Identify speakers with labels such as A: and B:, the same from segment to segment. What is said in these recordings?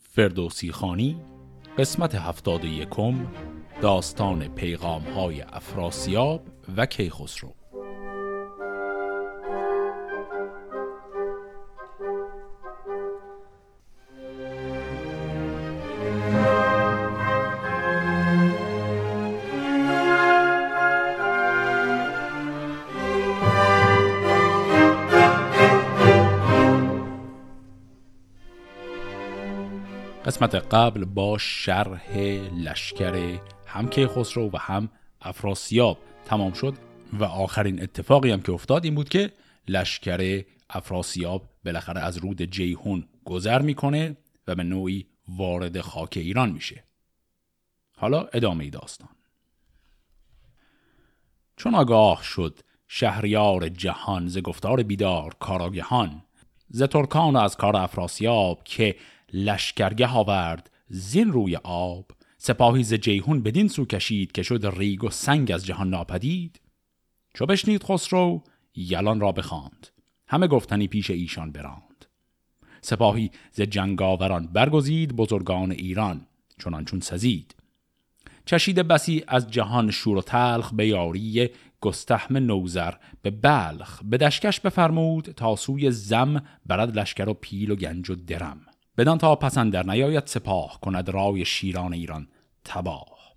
A: فردوسی خانی قسمت هفتاد یکم داستان پیغام های افراسیاب و کیخسرو. قسمت قبل با شرح لشکر هم کیخسرو و هم افراسیاب تمام شد و آخرین اتفاقی هم که افتاد این بود که لشکر افراسیاب بالاخره از رود جیهون گذر می‌کنه و به نوعی وارد خاک ایران میشه. حالا ادامه داستان. چون آگاه شد شهریار جهان ز گفتار بیدار کاراگهان ز ترکان از کار افراسیاب که لشکرگه آورد زین روی آب. سپاهی ز جیهون بدین سو کشید که شد ریگ و سنگ از جهان ناپدید. چو بشنید خسرو یلان را بخواند. همه گفتنی پیش ایشان براند. سپاهی ز جنگاوران برگزید بزرگان ایران چنان چون سزید. چشید بسی از جهان شور و تلخ به یاری گستهم نوزر به بلخ. به دشکش بفرمود تا سوی زم برد لشکر و پیل و گنج و درم. بدان تا پسند در نیاید سپاه کند رای شیران ایران تباه.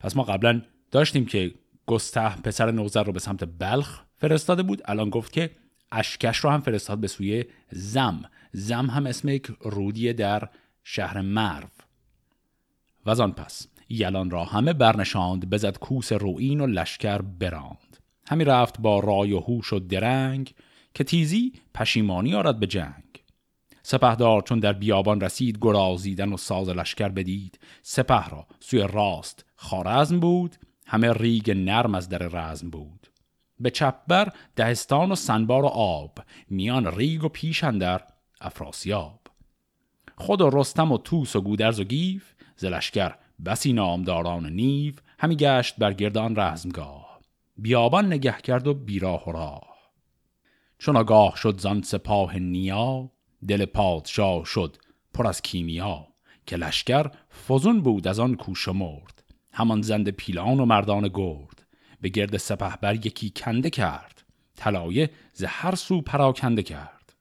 A: پس ما قبلا داشتیم که گسته پسر نوزر رو به سمت بلخ فرستاده بود. الان گفت که اشکش رو هم فرستاد به سوی زم. زم هم اسم یک رودیه در شهر مرو. و آن پس یلان را همه برنشاند بزد کوس روین و لشکر براند. همی رفت با رای و هوش و درنگ که تیزی پشیمانی آرد به جنگ. سپهدار چون در بیابان رسید گرازیدن و ساز لشکر بدید. سپه را سوی راست خارزم بود همه ریگ نرم از در رزم بود. به چپبر دهستان و سنبار و آب میان ریگ و پیش اندر افراسیاب. خود و رستم و توس و گودرز و گیف ز لشکر بسی نامداران نیو همی گشت بر گردان رزمگاه. بیابان نگه کرد و بیراه و راه. چون آگاه شد زان سپاه نیا دل پادشاه شد پر از کیمیا که لشکر فزون بود از آن کوش مرد. همان زند پیلان و مردان گرد به گرد سپه بر یکی کنده کرد طلایه ز هر سو پراکنده کرد.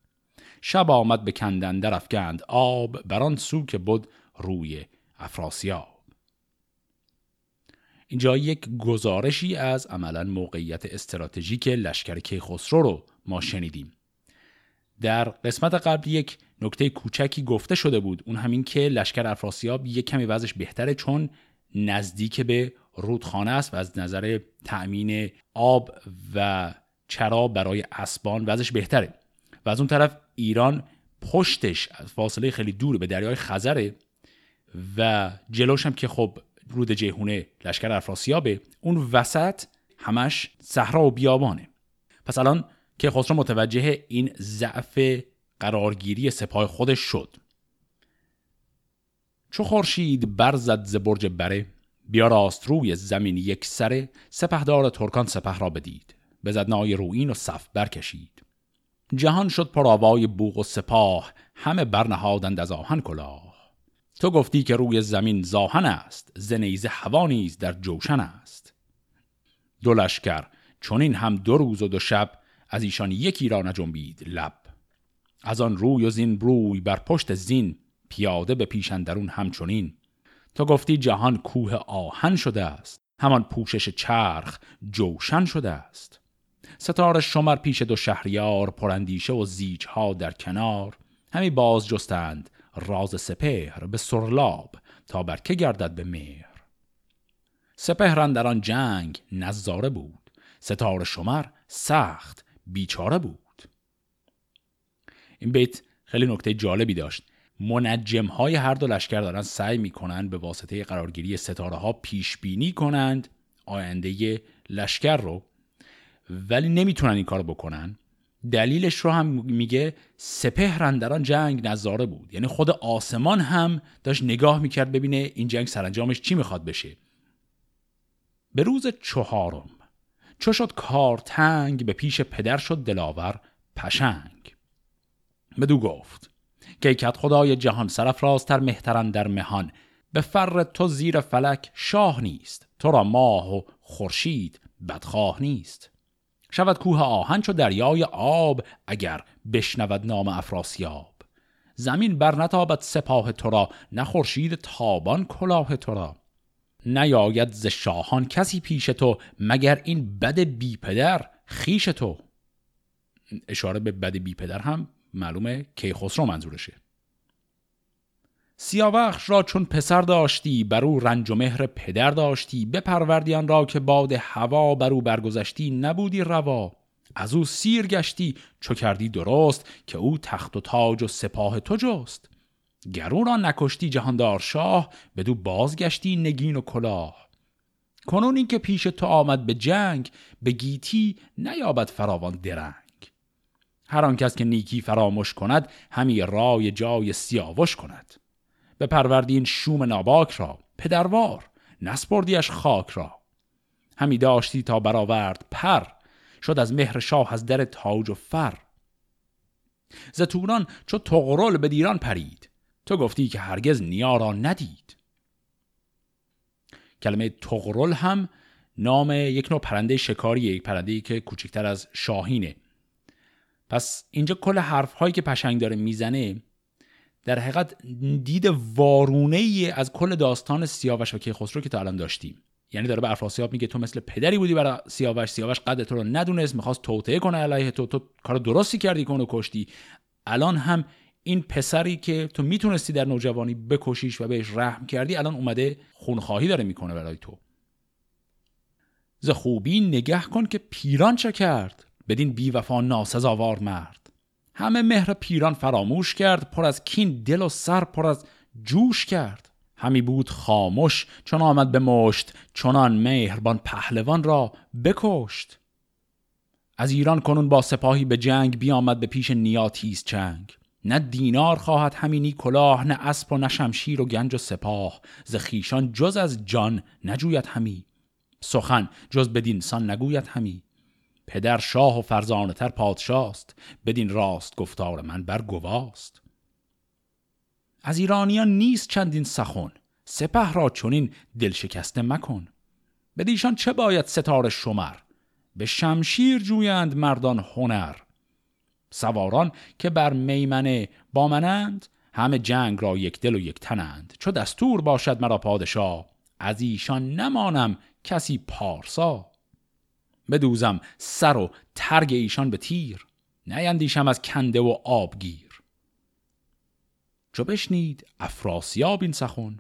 A: شب آمد به کندن در افگند آب بر آن سو که بود روی افراسیاب. اینجا یک گزارشی از عملا موقعیت استراتژیک لشکر کیخسرو رو ما شنیدیم. در قسمت قبل یک نکته کوچکی گفته شده بود. اون همین که لشکر افراسیاب یک کمی وضعش بهتره چون نزدیک به رودخانه است و از نظر تأمین آب و چرا برای اسبان وضعش بهتره. و از اون طرف ایران پشتش از فاصله خیلی دور به دریای خزره و جلوش هم که خب رود جیهونه لشکر افراسیابه اون وسط همش صحرا و بیابانه. پس الان که خسرو متوجه این ضعف قرارگیری سپاه خودش شد. چو خورشید برزد ز برج بره بیا راست روی زمین یک سره سپهدار ترکان سپه را بدید. بزد نای روین و صف برکشید. جهان شد پرآوای بوق و سپاه همه برنهادند از آهن کلاه. تو گفتی که روی زمین زاهن است زنیز هوا نیز در جوشن است. دو لشکر چون این هم دو روز و دو شب از ایشان یکی را نجنبید لب. از آن روی و زین روی بر پشت زین پیاده به پیشندرون همچنین. تا گفتی جهان کوه آهن شده است همان پوشش چرخ جوشن شده است. ستاره شمر پیش دو شهریار پراندیشه و زیجها در کنار. همی باز جستند راز سپهر به سرلاب تا بر که گردد به مهر. سپهران در آن جنگ نظاره بود. ستاره شمر سخت بیچاره بود. این بیت خیلی نکته جالبی داشت. منجم های هر دو لشکر دارن سعی می‌کنن به واسطه قرارگیری ستاره ها پیش بینی کنند آینده لشکر رو ولی نمی‌تونن این کار بکنن. دلیلش رو هم میگه سپهرن در جنگ نظاره بود. یعنی خود آسمان هم داشت نگاه می‌کرد ببینه این جنگ سرانجامش چی می‌خواد بشه. به روز چهارم چو شد کار تنگ به پیش پدر شد دلاور پشنگ. بدو گفت که کت خدای جهان سرفرازتر مهترن در مهان. به فر تو زیر فلک شاه نیست تو را ماه و خورشید بدخواه نیست. شود کوه آهن چو دریای آب اگر بشنود نام افراسیاب. زمین بر نتابد سپاه تو را نه خورشید تابان کلاه تو را. نیاید ز شاهان کسی پیش تو مگر این بد بی پدر خیش تو؟ اشاره به بد بی پدر هم معلومه کیخسرو منظورشه. سیاوخش را چون پسر داشتی بر او رنج و مهر پدر داشتی بپروردیان را که باد هوا بر او برگذشتی نبودی روا. از او سیر گشتی چو کردی درست که او تخت و تاج و سپاه تو جست. گرو را نکشتی جهاندار شاه بدو بازگشتی نگین و کلاه. کنون این که پیش تو آمد به جنگ به گیتی نیابد فراوان درنگ. هر آن کس که نیکی فراموش کند همی رای جای سیاوش کند. به پروردین شوم ناباک را پدروار نسپردیش خاک را. همی داشتی تا برآورد پر شد از مهر شاه از در تاج و فر. ز توران چو تغرل به دیران پرید. تو گفتی که هرگز نیا را ندید. کلمه تغرل هم نام یک نوع پرنده شکاری یک پرنده که کوچکتر از شاهینه. پس اینجا کل حرف هایی که پشنگ داره می‌زنه در حقیقت دید وارونه ای از کل داستان سیاوش و کیخسرو که تا الان داشتیم. یعنی داره به افراسیاب میگه تو مثل پدری بودی برای سیاوش سیاوش قد تو رو ندونست می‌خواست توطعه کنه علیه تو تو کار درستی کردی کنه کشتی. الان هم این پسری که تو می‌تونستی در نوجوانی بکشیش و بهش رحم کردی الان اومده خونخواهی داره می‌کنه برای تو. ز خوبی نگه کن که پیران چه کرد؟ بدین بی وفا ناسزاوار مرد. همه مهر پیران فراموش کرد پر از کین دل و سر پر از جوش کرد. همی بود خاموش چون آمد به مشت چنان مهربان پهلوان را بکشت. از ایران کنون با سپاهی به جنگ بیامد به پیش نیاتیز چنگ. نه دینار خواهد همینی کلاه نه اسب و نه شمشیر و گنج و سپاه. ز خیشان جز از جان نجوید همی. سخن جز بدین سان نگوید همی. پدر شاه و فرزانه تر پادشاست بدین راست گفتار من بر گواست. از ایرانیان نیست چندین سخن سپه را چنین دل شکسته مکن. بدیشان چه باید ستاره شمر؟ به شمشیر جویند مردان هنر. سواران که بر میمنه با منند همه جنگ را یک دل و یک تنند چو دستور باشد مرا پادشاه از ایشان نمانم کسی پارسا. بدوزم سر و ترگ ایشان به تیر نیندیشم از کنده و آبگیر. چو بشنید افراسیاب این سخن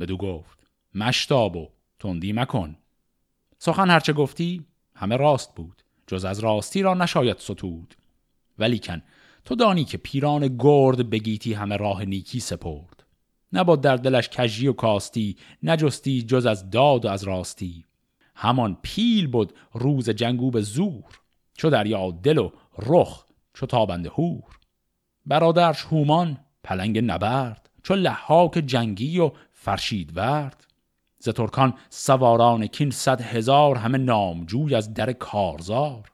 A: بدو گفت مشتاب و تندی مکن. سخن هرچه گفتی همه راست بود جز از راستی را نشاید ستود. ولیکن تو دانی که پیران گرد بگیتی همه راه نیکی سپرد. نباد در دلش کجی و کاستی نجستی جز از داد و از راستی. همان پیل بود روز جنگو به زور چو دریا دل و رخ چو تابنده هور برادرش هومان پلنگ نبرد چو لحاک جنگی و فرشید ورد. ز ترکان سواران کین صد هزار همه نامجوی از در کارزار.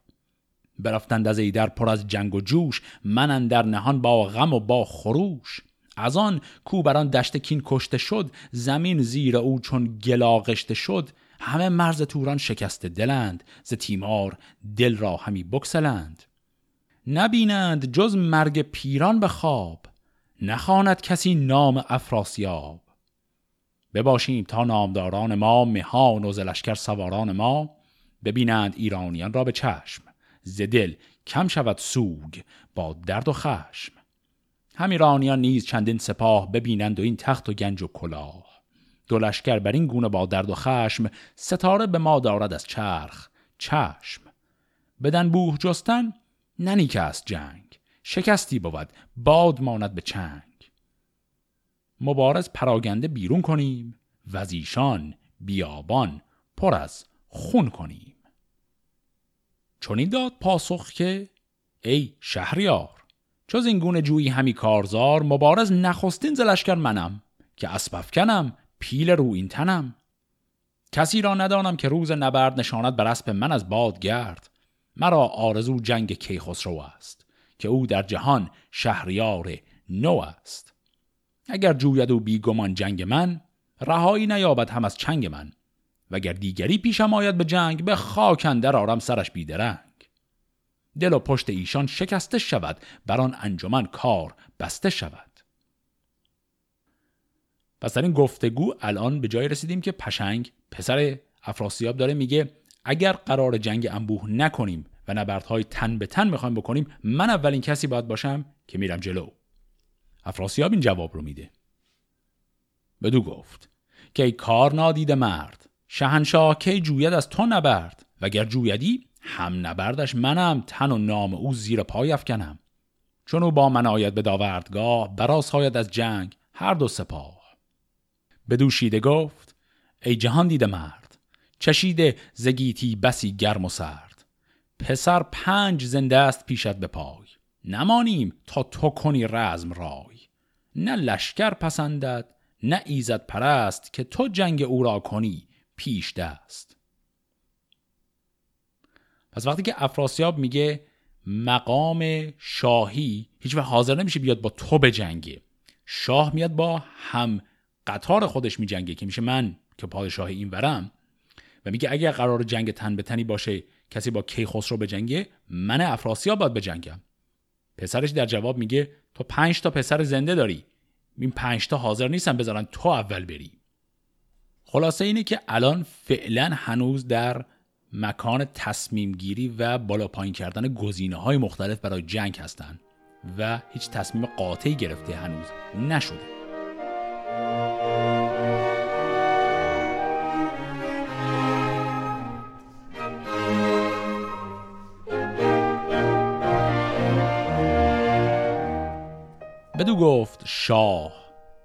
A: برفتند از ایدر پر از جنگ و جوش من در نهان با غم و با خروش. از آن کو بران دشت کین کشته شد زمین زیر او چون گلاغشته شد. همه مرز توران شکسته دلند ز تیمار دل را همی بکسلند نبینند جز مرگ پیران به خواب نخواند کسی نام افراسیاب. بباشیم تا نامداران ما مهان و زلشکر سواران ما ببینند ایرانیان را به چشم. ز دل کم شود سوگ با درد و خشم. هم ایرانیان نیز چندین سپاه ببینند و این تخت و گنج و کلاه. دو لشکر بر این گونه با درد و خشم ستاره به ما دارد از چرخ چشم. بدن بوه جستن ننیک است جنگ شکستی بود باد ماند به چنگ. مبارز پراگنده بیرون کنیم و از ایشان بیابان پر از خون کنیم. چون این داد پاسخ که ای شهریار چوز این گونه جویی همی کارزار مبارز نخستین زلشکر منم که اسب کنم پیل رو این تنم. کسی را ندانم که روز نبرد نشاند بر اسب من از باد گرد. مرا آرزو جنگ کیخسرو است که او در جهان شهریار نو است. اگر جوید و بیگمان جنگ من رهایی نیابد هم از چنگ من. وگر دیگری پیشم آید به جنگ به خاک اندر آرم سرش بیدرنگ. دل و پشت ایشان شکسته شود بر آن انجمن کار بسته شود. پس در این گفتگو الان به جای رسیدیم که پشنگ پسر افراسیاب داره میگه اگر قرار جنگ انبوه نکنیم و نبردهای تن به تن می‌خوایم بکنیم من اولین کسی باید باشم که میرم جلو. افراسیاب این جواب رو میده. بدو گفت که ای کار نادیده مرد شهنشاه کی جوید از تو نبرد؟ وگر جویدی هم نبردش منم تن و نام او زیر پای افکنم. چون او با من آید به داوردگاه براس آید از جنگ هر دو سپاه. بدوشیده گفت ای جهان دیده مرد چشیده زگیتی بسی گرم و سرد. پسر پنج زنده است پیشت به پای. نمانیم تا تو کنی رزم رای. نه لشکر پسندد نه ایزد پرست که تو جنگ او را کنی. پیش دست. پس وقتی که افراسیاب میگه مقام شاهی هیچ حاضر نمیشه بیاد با تو به جنگه شاه میاد با هم قطار خودش میجنگه که میشه من که پادشاه این ورم. و میگه اگر قرار جنگ تن به تنی باشه کسی با کیخسرو به جنگه من افراسیاب باید بجنگم. پسرش در جواب میگه تو پنج تا پسر زنده داری. این پنج تا حاضر نیستن بذارن تو اول بری. خلاصه اینه که الان فعلا هنوز در مکان تصمیم گیری و بالا پایین کردن گزینه های مختلف برای جنگ هستند و هیچ تصمیم قاطعی گرفته هنوز نشده. بدو گفت شاه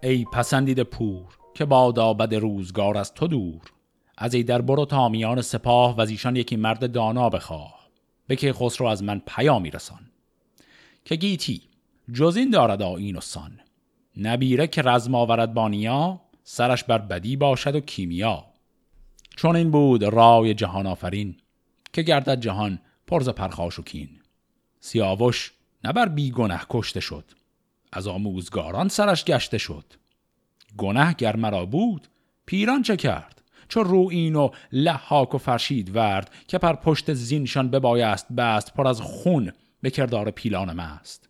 A: ای پسندید پور که بادا بد روزگار از تو دور. از ای در برو تا میان سپاه و ایشان یکی مرد دانا بخواه به که خسرو از من پیامی رسان. که گیتی جز این دارد آین و سان. نبیره که رزم آورد بانیا سرش بر بدی باشد و کیمیا. چون این بود رای جهان آفرین که گردد جهان پرز پرخاش و کین. سیاوش نبر بی گنه کشته شد از آموزگاران سرش گشته شد. گنه گر مرا بود پیران چه کرد؟ چو رو این و لحاک و فرشید ورد که پر پشت زینشان ببایست بست پر از خون به کردار پیلان مست.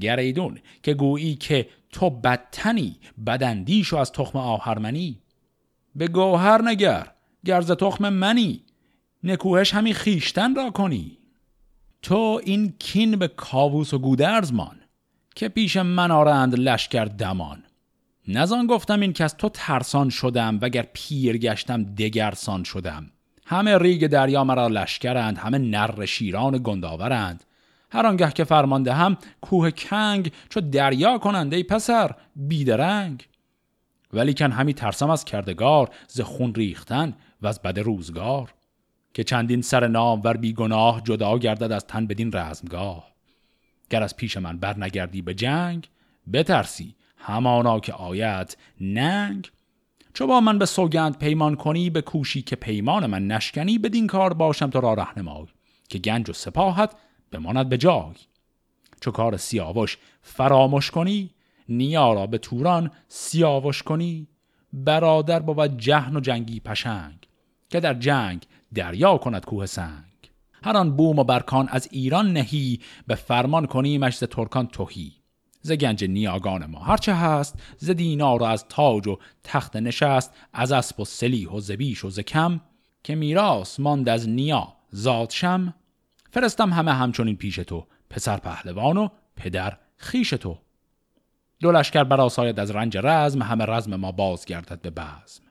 A: گریدون که گویی که تو بدتنی بدندیش از تخم آهرمنی. به گوهر نگر گرز تخم منی نکوهش همی خیشتن را کنی. تو این کین به کاووس و گودرز مان که پیش من آرند لشکر دمان. نزان گفتم این که از تو ترسان شدم وگر پیر گشتم دگرسان شدم. همه ریگ دریا مرا لشکرند همه نر شیران گنداورند. هر آنگه که فرمانده هم کوه کنگ چو دریا کننده ای پسر بیدرنگ ولی کن همی ترسم از کردگار ز خون ریختن و از بد روزگار. که چندین سر نام ور بی گناه جدا گردد از تن بدین رزمگاه. گر از پیش من برنگردی به جنگ بترسی همانا که آید ننگ. چو با من به سوگند پیمان کنی به کوشی که پیمان من نشکنی بدین کار باشم تو را رهنمای که گنج و سپاهت بماند به جای. چو کار سیاوش فراموش کنی نیا را به توران سیاوش کنی. برادر بود جهن و جنگی پشنگ که در جنگ دریا کند کوه سنگ. هر آن بوم و برکان از ایران نهی به فرمان کنیمش ز ترکان توهی ز گنج نیاگان ما. هرچه هست ز دینار و از تاج و تخت نشست از اسب و سلیح و زبیش و ز کم که میراث ماند از نیا زاد شم. فرستم همه همچنین پیش تو پسر پهلوان و پدر خیش تو. دو لشکر براساید از رنج رزم همه رزم ما بازگردد به بزم.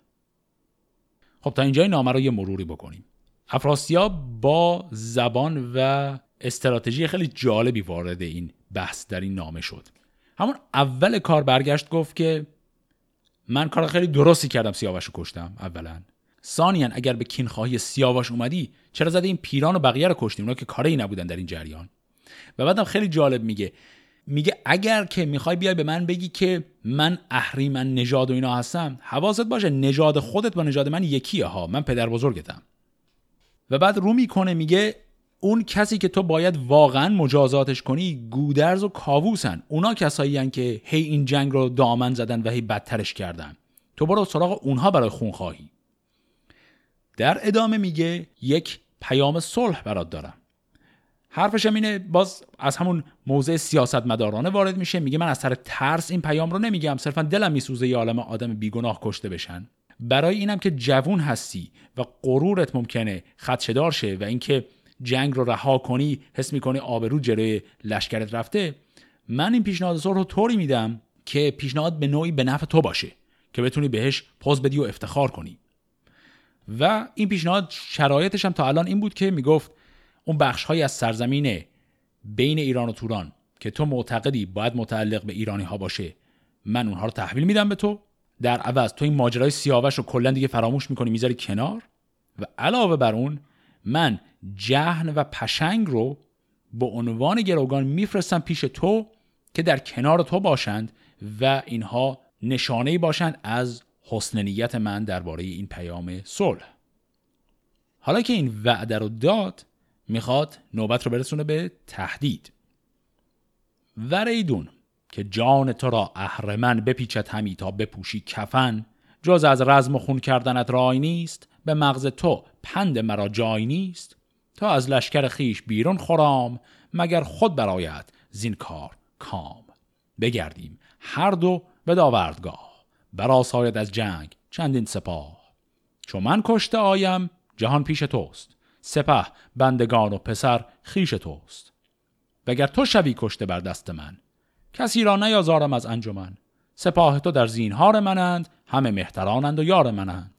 A: خب تا اینجای نامه رو یه مروری بکنیم. افراسیاب با زبان و استراتژی خیلی جالبی وارد این بحث در این نامه شد. همون اول کار برگشت گفت که من کار خیلی درستی کردم سیاوش رو کشتم اولا. ثانیا اگر به کینخواهی سیاوش اومدی چرا زده این پیران و بقیه رو کشتیم اونا که کاری نبودن در این جریان. و بعدم خیلی جالب میگه. میگه اگر که می‌خوای بیای به من بگی که من اهریمن نژاد و اینا هستم حواست باشه نژاد خودت با نژاد من یکیه ها من پدر بزرگتم. و بعد رو می‌کنه میگه اون کسی که تو باید واقعا مجازاتش کنی گودرز و کاووسن. اونا کسایی که هی این جنگ رو دامن زدن و هی بدترش کردن. تو برو سراغ اونها برای خون خواهی. در ادامه میگه یک پیام صلح برات دارم. حرفش هم اینه باز از همون موضع سیاست مدارانه وارد میشه. میگه من از سر ترس این پیام رو نمیگم. صرفا دلم میسوزه یه عالم آدم بیگناه کشته بشن. برای اینم که جوون هستی و غرورت ممکنه خدشدار شه و اینکه جنگ رو رها کنی حس می‌کنی آبرو جلوی لشکرت رفته. من این پیشنهاد صلح رو طوری میدم که پیشنهاد به نوعی به نفع تو باشه که بتونی بهش پوز بدی و افتخار کنی. و این پیشنهاد شرایطش هم تا الان این بود که می‌گفت اون بخش های از سرزمین بین ایران و توران که تو معتقدی باید متعلق به ایرانی ها باشه من اونها رو تحویل میدم به تو. در عوض تو این ماجرای سیاوش رو کلا دیگه فراموش می‌کنی می‌ذاری کنار. و علاوه بر اون من جهن و پشنگ رو به عنوان گروگان میفرستم پیش تو که در کنار تو باشند و اینها نشانه باشند از حسن نیت من درباره این پیام صلح. حالا که این وعده رو داد می‌خواد نوبت رو برسونه به تهدید. وریدون که جان تو را اهرمن بپیچد همی تا بپوشی کفن جز از رزم و خون کردنت رای نیست به مغز تو پند مرا جای نیست. تا از لشکر خیش بیرون خورام مگر خود برایت زین کار کام. بگردیم هر دو به داوردگاه برا ساید از جنگ چندین سپاه. چون من کشته آیم جهان پیش توست سپه بندگان و پسر خیش توست. وگر تو شوی کشته بر دست من کسی را نیازارم از انجمن. سپاه تو در زینهار منند همه مهترانند و یار منند.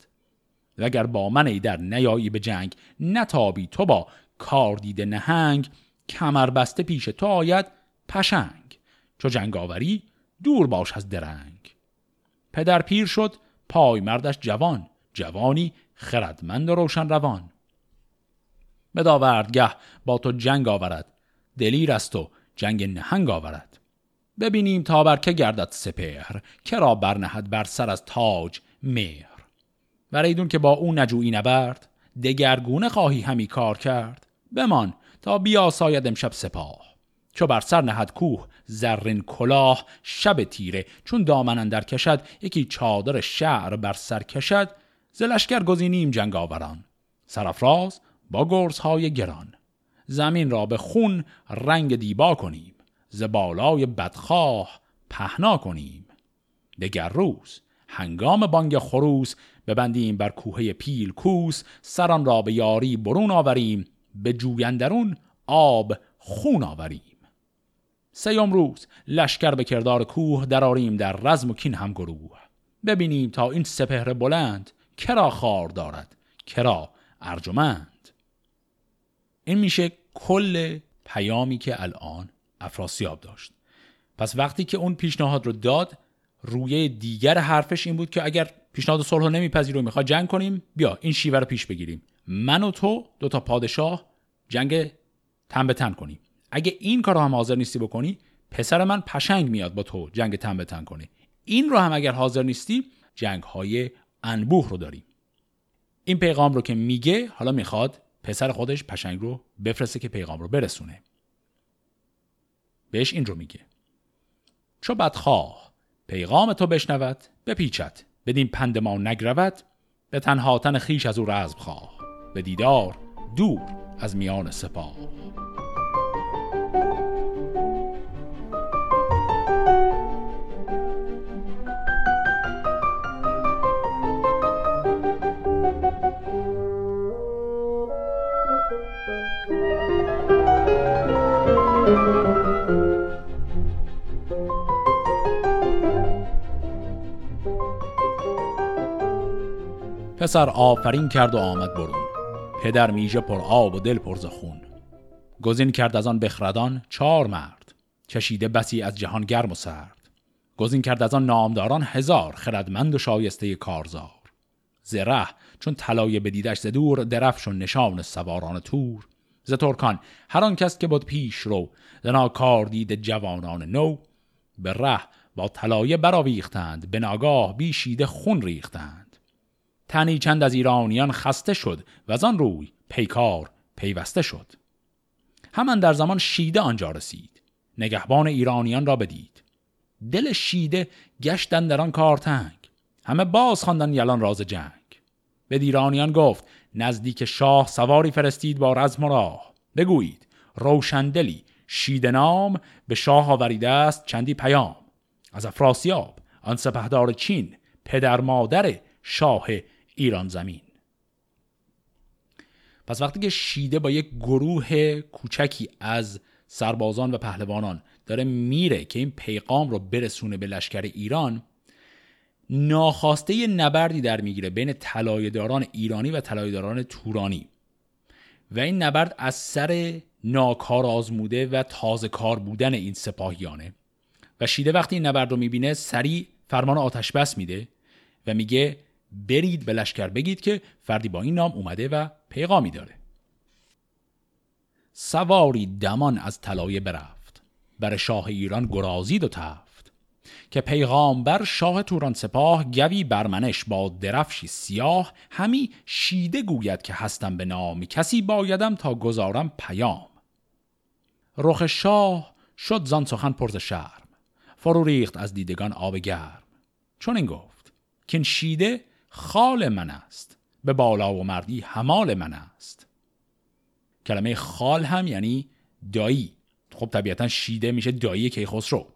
A: وگر با من ای در نیایی به جنگ نتابی تو با کار دیده نهنگ. کمر بسته پیش تو آید پشنگ. چو جنگ آوری دور باش از درنگ. پدر پیر شد پای مردش جوان. جوانی خردمند و روشن روان. به داوردگه با تو جنگ آورد. دلیر است و جنگ نهنگ آورد. ببینیم تا بر که گردد سپهر. کرا برنهد بر سر از تاج مهر. وریدون که با او نجویی نبرد دگرگونه خواهی همی کار کرد. بمان تا بیا ساید امشب سپاه. چو بر سر نهد کوه زرین کلاه شب تیره. چون دامن اندر کشد یکی چادر شعر بر سر کشد. زلشگر گزینیم جنگ آوران. سرفراز با گرزهای گران. زمین را به خون رنگ دیبا کنیم. ز بالای بدخواه پهنا کنیم. دگر روز هنگام بانگ خروس ببندیم بر کوه پیل کوس سران را به یاری برون آوریم به جویندرون آب خون آوریم. سیام روز لشکر به کردار کوه دراریم در رزم و کین هم گروه. ببینیم تا این سپهر بلند کرا خار دارد کرا ارجمند. این میشه کل پیامی که الان افراسیاب داشت. پس وقتی که اون پیشنهاد رو داد روی دیگر حرفش این بود که اگر پیشنهاد صلح رو نمیپذیر و می‌خواد جنگ کنیم. بیا این شیوه رو پیش بگیریم. من و تو دو تا پادشاه جنگ تن به تن کنیم. اگه این کار رو هم حاضر نیستی بکنی پسر من پشنگ میاد با تو جنگ تن به تن کنه این رو هم اگر حاضر نیستی جنگ های انبوه رو داریم. این پیغام رو که میگه حالا می‌خواد پسر خودش پشنگ رو بفرسته که پیغام رو برسونه. بهش این رو میگه. چو بدخواه پیغام تو بشنود بپیچد. بدین پند ما نگرود به تنها تن خیش از او رزم خواه. به دیدار دور از میان سپاه. پسر آفرین کرد و آمد برون. پدر میژه پر آب و دل پر خون گزین کرد از آن بخردان چهار مرد. کشیده بسی از جهان گرم و سرد. گزین کرد از آن نامداران هزار خردمند و شایسته کارزار. زره چون طلایه بدیدش ز دور درفش و نشان سواران تور. ز ترکان هر آن کس که بود پیش رو زنا کار دید جوانان نو. به ره با طلایه براویختند به ناگاه بیشیده خون ریختند. تنی چند از ایرانیان خسته شد و از آن روی پیکار پیوسته شد. همان در زمان شیده آنجا رسید. نگهبان ایرانیان را بدید. دل شیده گشتن در آن کار تنگ. همه باز خواندن یلان راز جنگ. به ایرانیان گفت نزدیک شاه سواری فرستید با رزم و راه. بگویید روشندلی شیده نام به شاه آوریده است چندی پیام. از افراسیاب آن سپهدار چین پدر مادر شاه ایران زمین. پس وقتی که شیده با یک گروه کوچکی از سربازان و پهلوانان داره میره که این پیغام رو برسونه به لشکر ایران ناخواسته نبردی در می‌گیره بین طلایه‌داران ایرانی و طلایه‌داران تورانی. و این نبرد از سر ناکار آزموده و تازه کار بودن این سپاهیانه. و شیده وقتی این نبرد رو می‌بینه سریع فرمان آتش بس میده و میگه برید به لشکر بگید که فردی با این نام اومده و پیغامی داره. سواری دمان از طلایه برفت. بر شاه ایران گرازید و تفت. که پیغامبر شاه توران سپاه گوی برمنش با درفشی سیاه همی شیده گوید که هستم به نام. کسی بایدم تا گذارم پیام. رخ شاه شد زان سخن پرز شرم. فرو ریخت از دیدگان آب گرم. چون این گفت. که شیده خال من است. به بالا و مردی همال من است. کلمه خال هم یعنی دایی. خب طبیعتا شیده میشه دایی کیخسرو.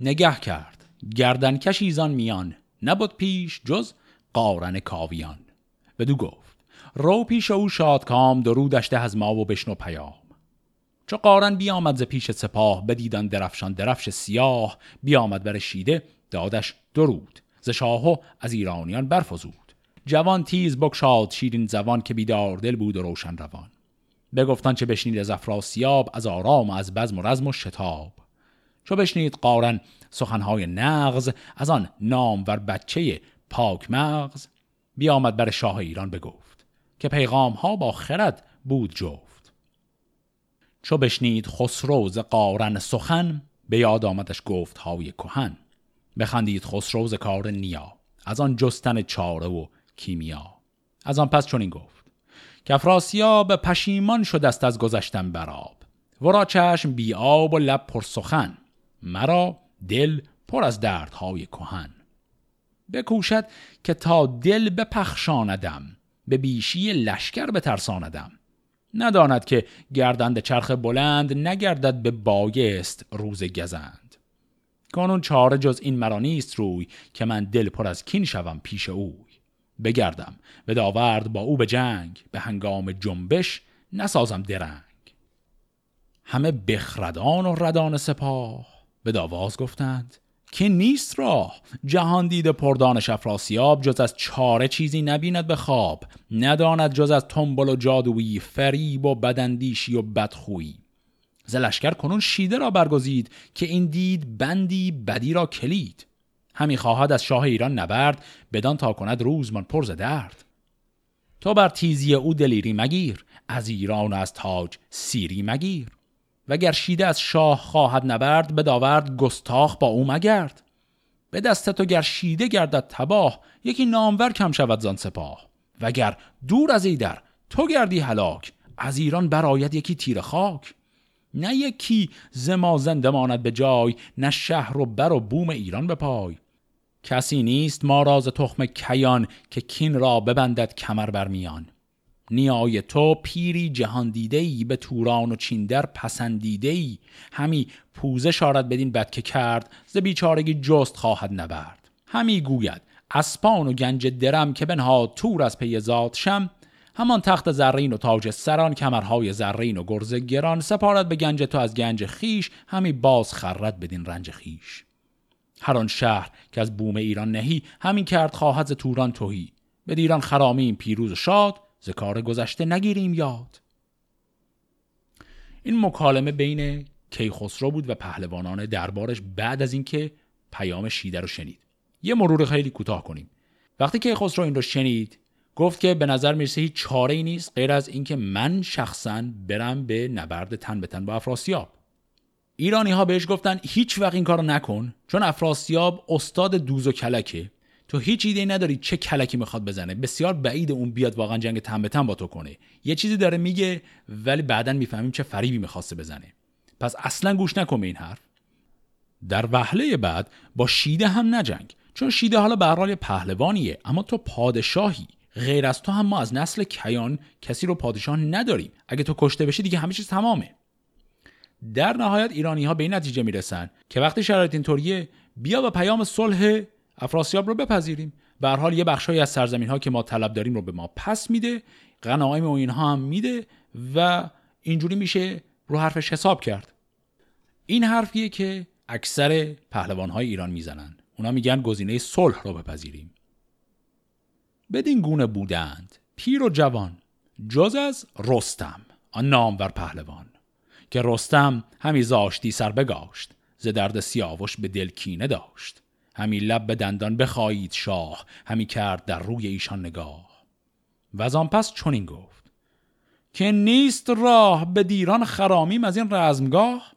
A: نگه کرد. گردن کشیزان میان. نبود پیش جز قارن کاویان. بدو گفت رو پیش او شادکام درودشته از ما و بشنو پیام. چو قارن بیامد ز پیش سپاه بدیدن درفشان درفش سیاه. بیامد بر شیده دادش درود. ز شاهو از ایرانیان برفزود. جوان تیز بکشاد شیرین زبان که بیدار دل بود و روشن روان. بگفتان چه بشنید از افراسیاب از آرام و از بزم و رزم و شتاب. چو بشنید قارن سخنهای نغز از آن نامور بچه پاک مغز. بیامد بر شاه ایران بگفت که پیغام ها با خرد بود جفت. چو بشنید خسرو ز قارن سخن به یاد آمدش گفت های کهن. بخندید خسرو کار نیا از آن جستن چاره و کیمیا. از آن پس چنین گفت که افراسیاب پشیمان شد است از گذشتن براب ورا چشم بی آب و لب پر سخن مرا دل پر از دردهای کهن. بکوشد که تا دل بپخشاندم به بیشی لشکر بترساندم. نداند که گردند چرخ بلند نگردد به بایست روز گزند. کنون چاره جز این مرا نیست روی که من دل پر از کین شوم پیش اوی. بگردم به داورد با او به جنگ به هنگام جنبش نسازم درنگ. همه بخردان و ردان سپاه به داواز گفتند که نیست راه. جهان دیده پردانش افراسیاب جز از چاره چیزی نبیند به خواب. نداند جز از تنبل و جادویی فریب و بدندیشی و بدخویی. زلشکر کنون شیده را برگزید که این دید بندی بدی را کلید. همی خواهد از شاه ایران نبرد بدان تا کند روزمان پرز درد. تو بر تیزی او دلیری مگیر از ایران و از تاج سیری مگیر. وگر شیده از شاه خواهد نبرد بداورد گستاخ با او مگرد. به دست تو گر شیده گردد تباه یکی نامور کم شود زان سپاه. وگر دور از ایدر تو گردی هلاک از ایران براید یکی تیر خاک. نه یکی زما زنده ماند به جای نه شهر و بر و بوم ایران به پای. کسی نیست ما راز تخم کیان که کین را ببندد کمر بر میان. نیای تو پیری جهان دیده به توران و چیندر پسندیده ای همی پوزه شارد بدین بد که کرد ز بیچارگی جست خواهد نبرد. همی گوید اسپان و گنج درم که بنها تور از پی زاد شم همان تخت زرین و تاج سران کمرهای زرین و گرز گران. سپارد به گنج تو از گنج خیش همی باز خرد بدین رنج خیش هر آن شهر که از بوم ایران نهی همین کرد خواهد ز توران توهی به ایران خرامیم پیروز و شاد ز کار گذشته نگیریم یاد. این مکالمه بین کیخسرو بود و پهلوانان دربارش بعد از اینکه پیام شیده رو شنید. یه مرور خیلی کوتاه کنیم. وقتی کیخسرو این رو شنید گفت که به نظر می‌رسه هیچ چاره ای نیست غیر از اینکه من شخصا برم به نبرد تن به تن با افراسیاب. ایرانی ها بهش گفتن هیچ وقت این کارو نکن چون افراسیاب استاد دوز و کلکه. تو هیچ ایده نداری چه کلکی می‌خواد بزنه. بسیار بعید اون بیاد واقعا جنگ تن به تن با تو کنه. یه چیزی داره میگه ولی بعدا می‌فهمیم چه فریبی می‌خواسته بزنه. پس اصلا گوش نکن به این حرف. در وهله بعد با شیده هم نجنگ چون شیده حالا به حال پهلوانیه اما تو پادشاهی. غیر از تو هم ما از نسل کیان کسی رو پادشاه نداریم. اگه تو کشته بشی دیگه همه چیز تمامه. در نهایت ایرانی ها به این نتیجه می‌رسن که وقتی شرایط اینطوریه بیا با پیام صلح افراسیاب رو بپذیریم. به حال یه بخشی از سرزمین ها که ما طلب داریم رو به ما پس میده غنایم و اینها هم میده و اینجوری میشه رو حرفش حساب کرد. این حرفیه که اکثر پهلوان های ایران می‌زنن. اونا میگن گزینه صلح رو بپذیریم. بدین گونه بودند. پیر و جوان. جز از رستم آن نامور پهلوان که رستم همی زاشتی سر بگاشت ز درد سیاوش به دل کینه داشت. همی لب به دندان بخواهید شاه همی کرد در روی ایشان نگاه. و از آن پس چنین گفت که نیست راه به دیران خرامیم از این رزمگاه؟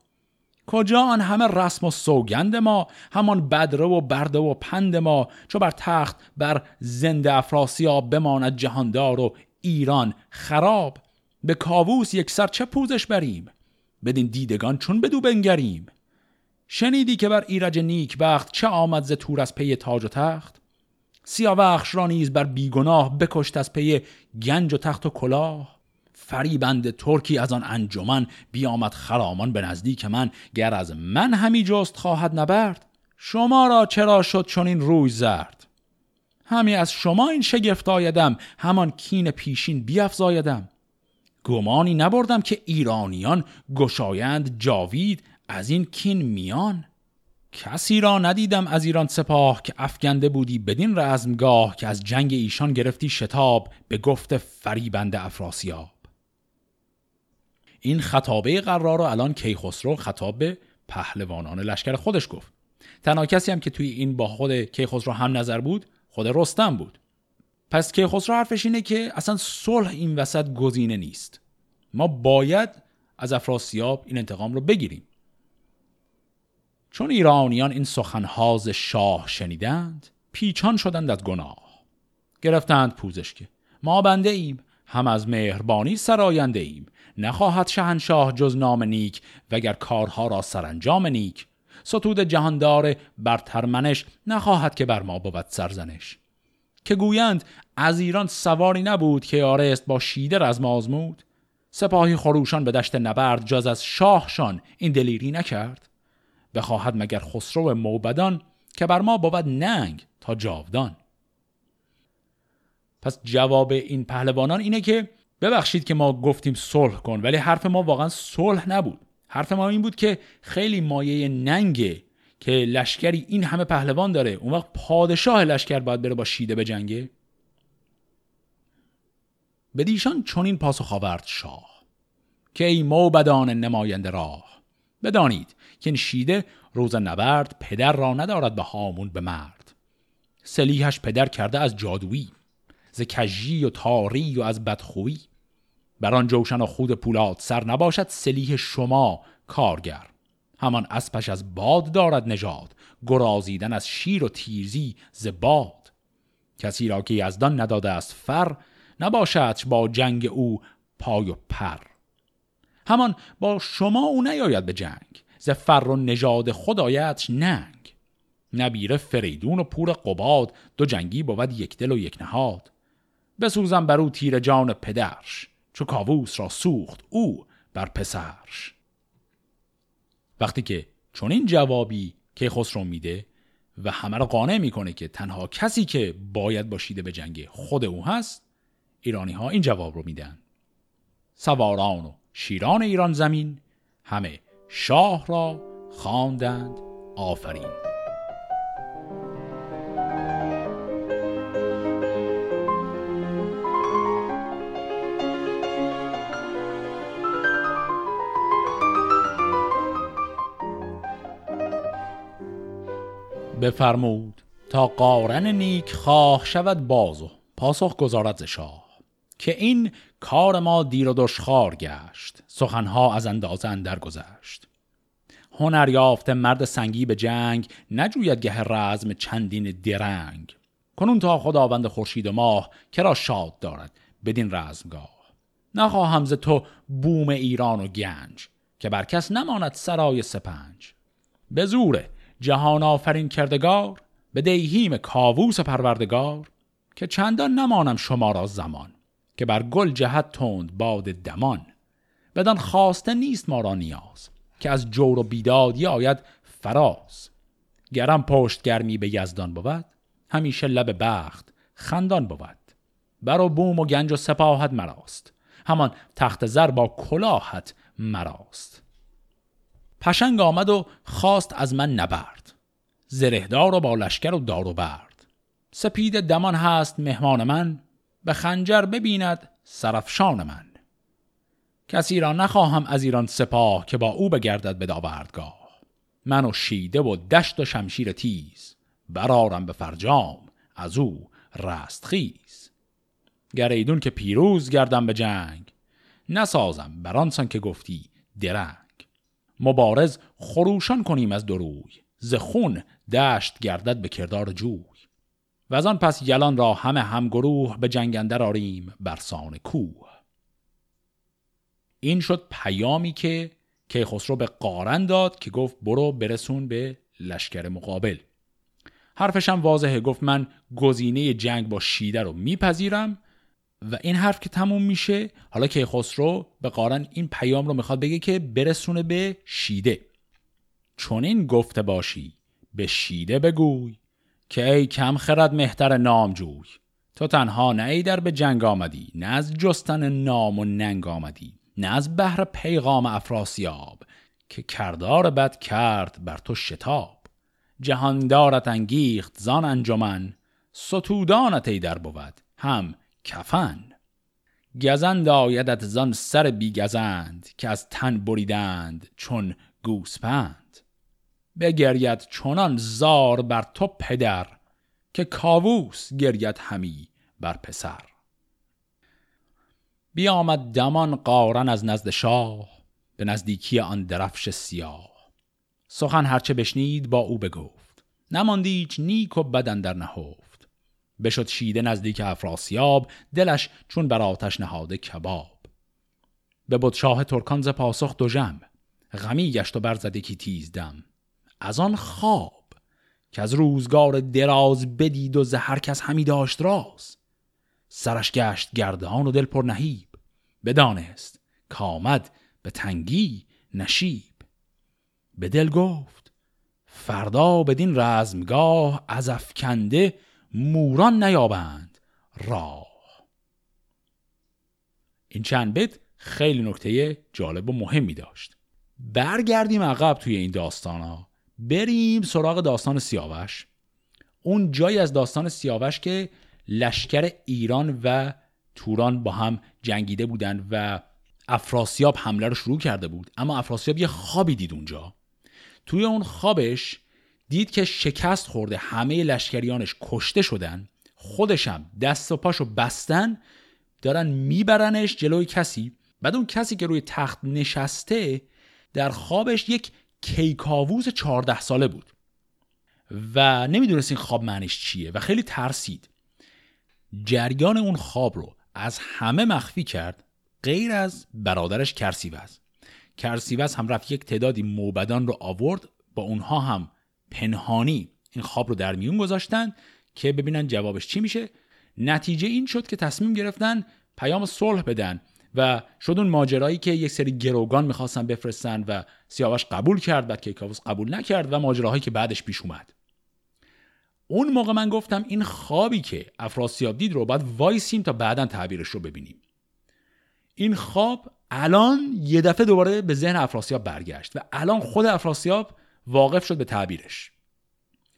A: کجا آن همه رسم و سوگند ما همان بدره و برده و پند ما چو بر تخت بر زنده افراسیاب بماند جهاندار و ایران خراب. به کاووس یکسر چه پوزش بریم؟ بدین دیدگان چون بدو بنگریم؟ شنیدی که بر ایرج نیک بخت چه آمد ز تور از پی تاج و تخت؟ سیاوخش را نیز بر بیگناه بکشت از پی گنج و تخت و کلاه. فریبنده ترکی از آن انجمن بیامد خرامان به نزدیک من گر از من همی جست خواهد نبرد. شما را چرا شد چنین روی زرد؟ همی از شما این شگفت آیدم همان کین پیشین بیافزایدم گمانی نبردم که ایرانیان گشایند جاوید از این کین میان. کسی را ندیدم از ایران سپاه که افگنده بودی بدین رزمگاه که از جنگ ایشان گرفتی شتاب به گفت فریبند افراسیاب. این خطابه قرار رو الان کیخسرو خطاب به پهلوانان لشکر خودش گفت. تنها کسی هم که توی این با خود کیخسرو هم نظر بود خود رستم بود. پس کیخسرو حرفش اینه که اصلا صلح این وسط گزینه نیست. ما باید از افراسیاب این انتقام رو بگیریم. چون ایرانیان این سخنهاز شاه شنیدند پیچان شدند از گناه. گرفتند پوزشکه. ما بنده ایم. هم از مهربانی سراینده ایم نخواهد شهنشاه جز نام نیک وگر کارها را سرانجام نیک. ستود جهاندار برترمنش نخواهد که بر ما بود سرزنش. که گویند از ایران سواری نبود که آرست با شیده از آزمود. سپاهی خروشان به دشت نبرد جز از شاهشان این دلیری نکرد. بخواهد مگر خسرو موبدان که بر ما بود ننگ تا جاودان. پس جواب این پهلوانان اینه که ببخشید که ما گفتیم صلح کن ولی حرف ما واقعا صلح نبود. حرف ما این بود که خیلی مایه ننگه که لشکری این همه پهلوان داره. اون وقت پادشاه لشکر باید بره با شیده به جنگه به دیشان چنین پاسخ آورد شاه که ای موبدان نماینده راه بدانید که این شیده روز نبرد پدر را ندارد به هامون به مرد. سلیحش پدر کرده از جادویی. ز کجی و تاری و از بدخویی. بر آن جوشن و خود پولاد سر نباشد سلیح شما کارگر. همان اسپش از باد دارد نژاد گرازیدن از شیر و تیزی ز باد. کسی را که یزدان نداده است فر نباشد با جنگ او پای و پر. همان با شما او نیاید به جنگ ز فر و نژاد خود آیدش ننگ. نبیره فریدون و پور قباد دو جنگی بود یک دل و یک نهاد. بسوزم بر او تیر جان پدرش چو کاووس را سوخت او بر پسرش. وقتی که چون این جوابی که خسرو میده و همه را قانع می‌کنه که تنها کسی که باید باشیده به جنگ خود او هست ایرانی ها این جواب رو میدن. سواران و شیران ایران زمین همه شاه را خواندند آفرین. بفرمود تا قارن نیک خواه شود بازو پاسخ گذارد شاه که این کار ما دیر و دشخار گشت سخنها از اندازه اندر گذشت. هنر یافته مرد سنگی به جنگ نجوید گه رزم چندین درنگ. کنون تا خداوند خورشید و ماه کرا شاد دارد بدین رزمگاه. نخواهم ز تو بوم ایران و گنج که بر کس نماند سرای سپنج. به زور جهان آفرین کردگار به دیهیم کاووس پروردگار که چندان نمانم شما را زمان که بر گل جهت تند باد دمان. بدان خواسته نیست ما را نیاز که از جور و بیدادی آید فراز. گرم پشت گرمی به یزدان بود همیشه لب بخت خندان بود. بر و بوم و گنج و سپاهت مراست همان تخت زر با کلاهت مراست. پشنگ آمد و خواست از من نبرد. زرهدار و با لشکر و دار و برد. سپید دمان هست مهمان من به خنجر ببیند سرفشان من. کسی را نخواهم از ایران سپاه که با او بگردد به داوردگاه. من و شیده و دشت و شمشیر تیز برارم به فرجام از او رستخیز گر ایدون که پیروز گردم به جنگ نسازم برانسان که گفتی درنگ. مبارز خروشان کنیم از دروی ز خون دشت گردد به کردار جوی. و از آن پس یلان را همه همگروه به جنگنده آریم برسان کوه. این شد پیامی که کیخسرو به قارن داد که گفت برو برسون به لشکر مقابل. حرفشم واضحه گفت من گزینه جنگ با شیده رو میپذیرم و این حرف که تموم میشه حالا کیخسرو به قارن این پیام رو می‌خواد بگه که برسونه به شیده. چون این گفته باشی به شیده بگوی که ای کم خرد مهتر نامجوی. تو تنها نه ای در به جنگ آمدی نه از جستن نام و ننگ آمدی نه از بهر پیغام افراسیاب که کردار بد کرد بر تو شتاب. جهاندارت انگیخت زان انجمن ستودانت ای در بود هم کفن. گزند آیدت زان سر بیگزند که از تن بریدند چون گوسپند. بگرید چونان زار بر تو پدر که کاووس گرید همی بر پسر. بیامد دمان قارن از نزد شاه به نزدیکی آن درفش سیاه. سخن هرچه بشنید با او بگفت. نماندی هیچ نیک و بدن در نهفت. بشد شیده نزدیک افراسیاب دلش چون بر آتش نهاده کباب. به شاه ترکان ز پاسخ دو جم غمی گشت و برزده کی تیز دم. از آن خواب که از روزگار دراز بدید و زهر کس همی داشت راز. سرش گشت گردان و دل پر نهیب بدانست کامد به تنگی نشیب. به دل گفت فردا بدین رزمگاه از افکنده موران نیابند. راه. این چند بیت خیلی نکته جالب و مهمی داشت. برگردیم عقب توی این داستان ها بریم سراغ داستان سیاوش. اون جایی از داستان سیاوش که لشکر ایران و توران با هم جنگیده بودند و افراسیاب حمله رو شروع کرده بود. اما افراسیاب یه خوابی دید اونجا. توی اون خوابش دید که شکست خورده همه لشکریانش کشته شدن خودشم دست و پاشو بستن دارن میبرنش جلوی کسی. بعد اون کسی که روی تخت نشسته در خوابش یک کیکاووز چهارده ساله بود. و نمی‌دونست این خواب معنیش چیه و خیلی ترسید. جریان اون خواب رو از همه مخفی کرد غیر از برادرش کرسیوز. کرسیوز هم رفت یک تعدادی موبدان رو آورد با اونها هم پنهانی این خواب رو در میون گذاشتن که ببینن جوابش چی میشه. نتیجه این شد که تصمیم گرفتن پیام صلح بدن و شد اون ماجرایی که یک سری گروگان می‌خواستن بفرستن و سیاوش قبول کرد بعد کیکاووس قبول نکرد و ماجراهایی که بعدش پیش اومد. اون موقع من گفتم این خوابی که افراسیاب دید رو باید وایسیم تا بعدا تعبیرش رو ببینیم. این خواب الان یه دفعه دوباره به ذهن افراسیاب برگشت و الان خود افراسیاب واقف شد به تعبیرش.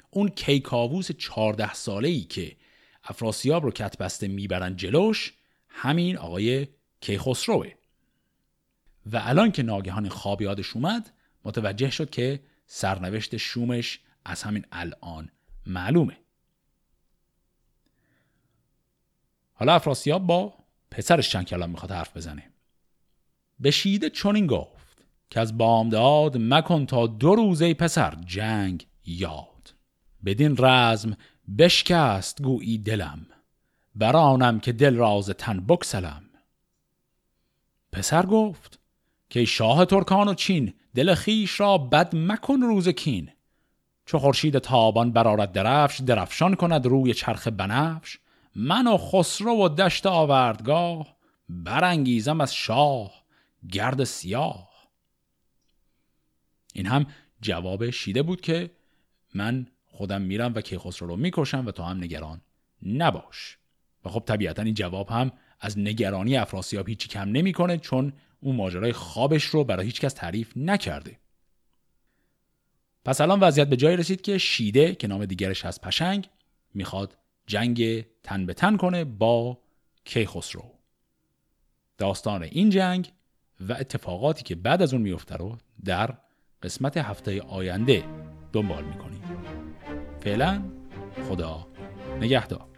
A: اون کیکاووس چارده ساله ای که افراسیاب رو کتبسته می‌برن جلوش همین آقای کیخسروه. و الان که ناگهان خواب یادش اومد متوجه شد که سرنوشت شومش از همین الان معلومه. حالا افراسیاب با پسرش چند کلام می‌خواد حرف بزنه. به شیده چنین گفت که از بامداد مکن تا دو روزه پسر جنگ یاد. بدین رزم بشکست گویی دلم برانم که دل راز تن بکسلم پسر گفت که شاه ترکان و چین دل خیش را بد مکن روز کین. چو خورشید تابان برارد درفش درفشان کند روی چرخ بنفش. من و خسرو و دشت آوردگاه برانگیزم از شاه گرد سیاه. این هم جواب شیده بود که من خودم میرم و کیخسرو رو می‌کشم و تو هم نگران نباش. و خب طبیعتا این جواب هم از نگرانی افراسیاب هیچی کم نمی‌کنه چون اون ماجرای خوابش رو برای هیچکس تعریف نکرده. پس الان وضعیت به جایی رسید که شیده که نام دیگرش از پشنگ می‌خواد جنگ تن به تن کنه با کیخسرو. داستان این جنگ و اتفاقاتی که بعد از اون میفته رو در قسمت هفته آینده دنبال می‌کنیم. فعلا خدا نگهدار.